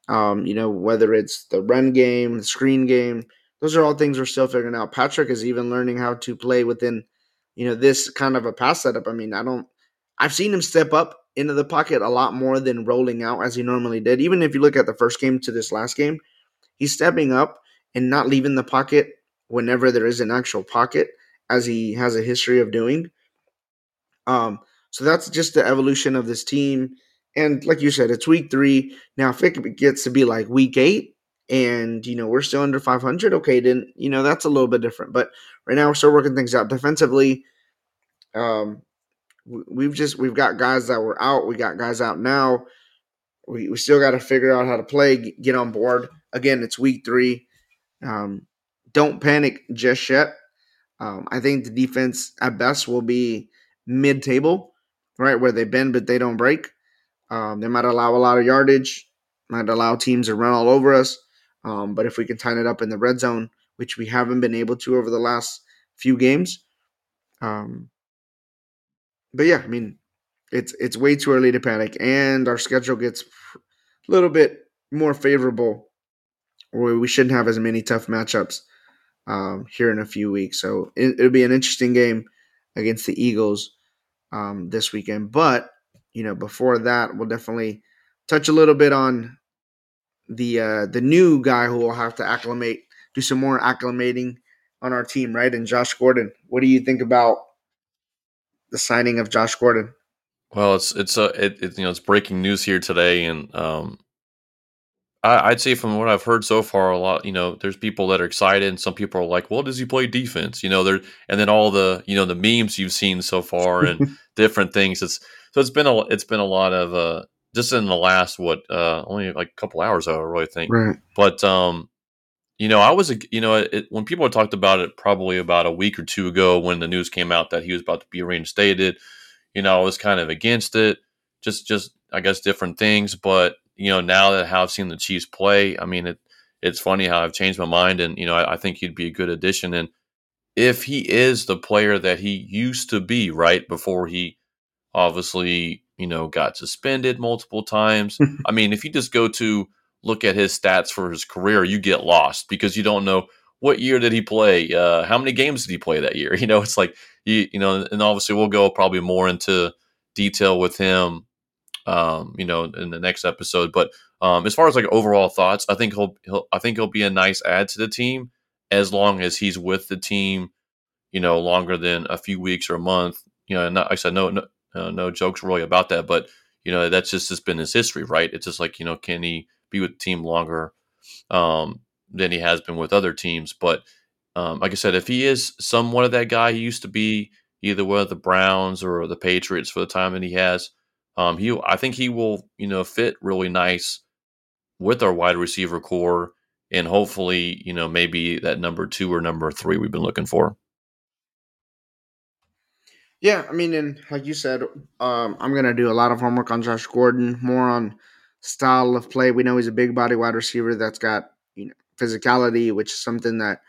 um, you know, whether it's the run game, the screen game, those are all things we're still figuring out. Patrick is even learning how to play within you know, this kind of a pass setup. I mean, I don't, I've seen him step up into the pocket a lot more than rolling out as he normally did. Even if you look at the first game to this last game, he's stepping up and not leaving the pocket whenever there is an actual pocket, as he has a history of doing. Um, so that's just the evolution of this team. And like you said, it's week three. Now, if it gets to be like week eight and you know we're still under 500 okay then you know that's a little bit different but right now we're still working things out. Defensively um we've just we've got guys that were out we got guys out now. We, we still got to figure out how to play get on board. Again it's week three. Um don't panic just yet. Um, i think the defense at best will be mid-table right where they've been but they don't break. Um, they might allow a lot of yardage might allow teams to run all over us um, but if we can tighten it up in the red zone, which we haven't been able to over the last few games, um, but yeah, I mean, it's it's way too early to panic, and our schedule gets a little bit more favorable, or we shouldn't have as many tough matchups um, here in a few weeks. So it, will be an interesting game against the Eagles um, this weekend. But you know, before that, we'll definitely touch a little bit on the uh, the new guy who will have to acclimate, do some more acclimating on our team, right? And Josh Gordon. What do you think about the signing of Josh Gordon? Well, it's it's a uh, it, it, you know it's breaking news here today, and um, I, would say from what I've heard so far, a lot you know there's people that are excited, and some people are like, "Well, does he play defense?" You know, there and then all the you know the memes you've seen so far and different things. It's so it's been a it's been a lot of uh just in the last what uh only like a couple hours I really think. Right. But um you know, I was you know it, when people talked about it probably about a week or two ago when the news came out that he was about to be reinstated, you know, I was kind of against it. Just just I guess different things, but you know, now that I've seen the Chiefs play, I mean it it's funny how I've changed my mind and you know, I, I think he'd be a good addition and if he is the player that he used to be right before he obviously you know, got suspended multiple times. I mean, if you just go to look at his stats for his career, you get lost because you don't know what year did he play, uh, how many games did he play that year. You know, it's like you, you know, and obviously we'll go probably more into detail with him, um, you know, in the next episode. But um, as far as like overall thoughts, I think he'll, he'll, I think he'll be a nice add to the team as long as he's with the team, you know, longer than a few weeks or a month. You know, not, like I said, no, no uh, no jokes really about that, but you know that's just has been his history, right? It's just like you know, can he be with the team longer um, than he has been with other teams? But um, like I said, if he is somewhat of that guy, he used to be either with the Browns or the Patriots for the time that he has. Um, he, I think he will, you know, fit really nice with our wide receiver core, and hopefully, you know, maybe that number two or number three we've been looking for. Yeah, I mean, and like you said, um, I'm gonna do a lot of homework on Josh Gordon, more on style of play. We know he's a big body wide receiver that's got you know physicality, which is something that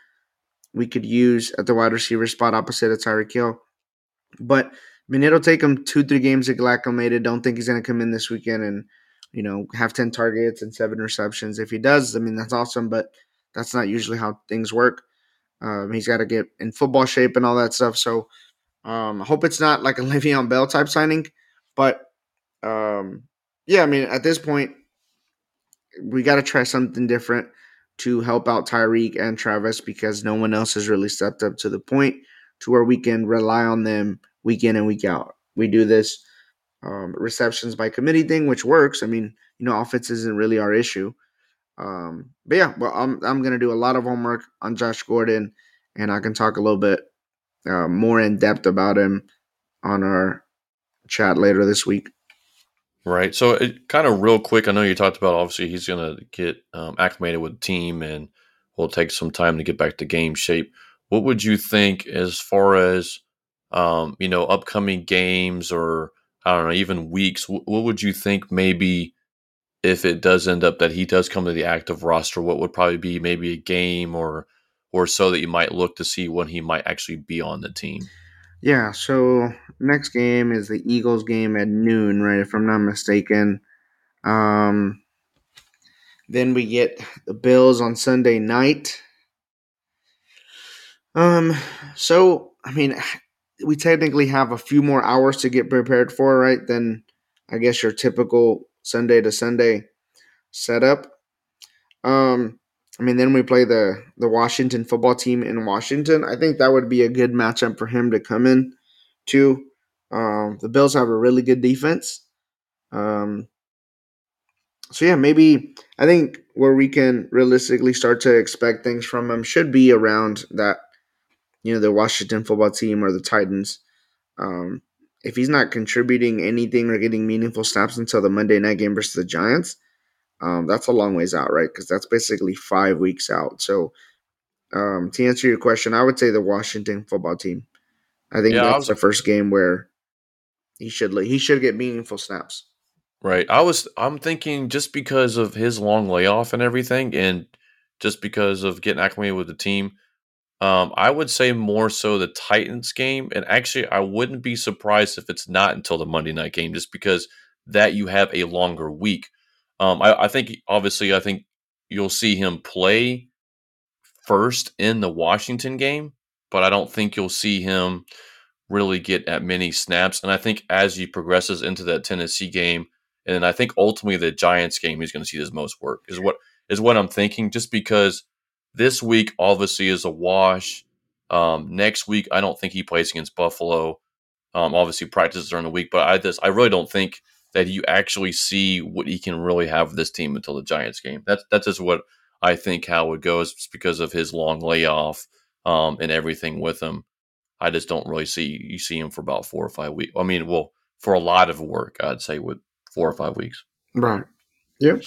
we could use at the wide receiver spot opposite of Tyreek Hill. But I mean, it'll take him two, three games to get acclimated. Don't think he's gonna come in this weekend and you know have ten targets and seven receptions. If he does, I mean that's awesome, but that's not usually how things work. Um, he's got to get in football shape and all that stuff. So um, I hope it's not like a Le'Veon Bell type signing, but um, yeah, I mean, at this point, we got to try something different to help out Tyreek and Travis because no one else has really stepped up to the point to where we can rely on them week in and week out. We do this um, receptions by committee thing, which works. I mean, you know, offense isn't really our issue. Um, but yeah, well, I'm I'm gonna do a lot of homework on Josh Gordon, and I can talk a little bit uh, more in depth about him on our chat later this week. Right. So, it, kind of real quick, I know you talked about obviously he's going to get um, acclimated with the team and will take some time to get back to game shape. What would you think as far as um, you know upcoming games or I don't know even weeks? What, what would you think maybe if it does end up that he does come to the active roster? What would probably be maybe a game or or so that you might look to see when he might actually be on the team? Yeah, so next game is the Eagles game at noon, right? If I'm not mistaken. Um, then we get the Bills on Sunday night. Um, so I mean, we technically have a few more hours to get prepared for, right? Than I guess your typical Sunday to Sunday setup. Um, I mean, then we play the the Washington football team in Washington. I think that would be a good matchup for him to come in to. Um, the Bills have a really good defense. Um, so yeah, maybe I think where we can realistically start to expect things from him should be around that, you know, the Washington football team or the Titans. Um, if he's not contributing anything or getting meaningful snaps until the Monday night game versus the Giants, um, that's a long ways out, right? Because that's basically five weeks out. So, um, to answer your question, I would say the Washington football team. I think Yeah, I that's was- the first game where he should he should get meaningful snaps. Right. I was I'm thinking just because of his long layoff and everything and just because of getting acclimated with the team, um, I would say more so the Titans game. And actually I wouldn't be surprised if it's not until the Monday night game, just because that you have a longer week. Um, I, I think obviously I think you'll see him play first in the Washington game, but I don't think you'll see him really get at many snaps. And I think as he progresses into that Tennessee game, and I think ultimately the Giants game, he's going to see his most work. Is what is what I'm thinking. Just because this week obviously is a wash. Um, next week, I don't think he plays against Buffalo. Um, obviously practices during the week, but I just I really don't think that you actually see what he can really have with this team until the Giants game. That's that's just what I think how it goes, just because of his long layoff um, and everything with him. I just don't really see you see him for about four or five weeks. I mean, well, for a lot of work, I'd say with four or five weeks Right. Yep.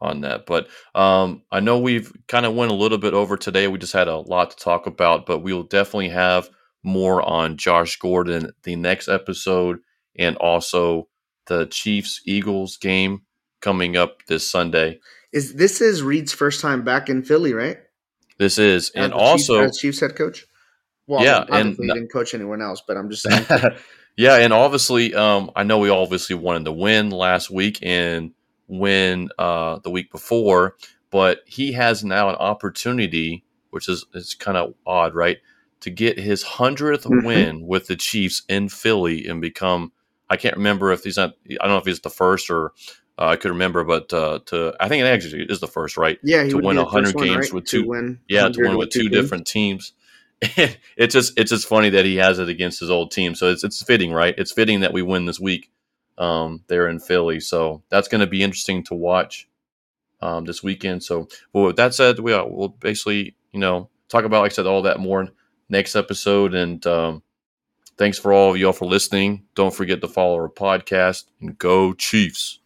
on that. But um, I know we've kind of went a little bit over today. We just had a lot to talk about, but we will definitely have more on Josh Gordon the next episode, and also the Chiefs Eagles game coming up this Sunday. Is this is Reid's first time back in Philly, right? This is, As and the Chiefs- also, Chiefs head coach. Well, Yeah, obviously and he didn't coach anyone else, but I'm just saying. yeah, and obviously, um, I know we obviously wanted to win last week and win uh, the week before, but he has now an opportunity, which is is kind of odd, right, to get his 100th Mhm. win with the Chiefs in Philly and become. I can't remember if he's not. I don't know if he's the first or uh, I could remember, but uh, to I think it actually is the first, right? yeah, he To win 100 first one, games right, with to two- win Yeah, to win with two teams. different teams. it's just it's just funny that he has it against his old team. So it's it's fitting, right? It's fitting that we win this week. Um, there in Philly, so that's going to be interesting to watch um, this weekend. So, well, with that said, we uh, we'll basically you know talk about like I said all that more next episode. And um, thanks for all of y'all for listening. Don't forget to follow our podcast and go Chiefs.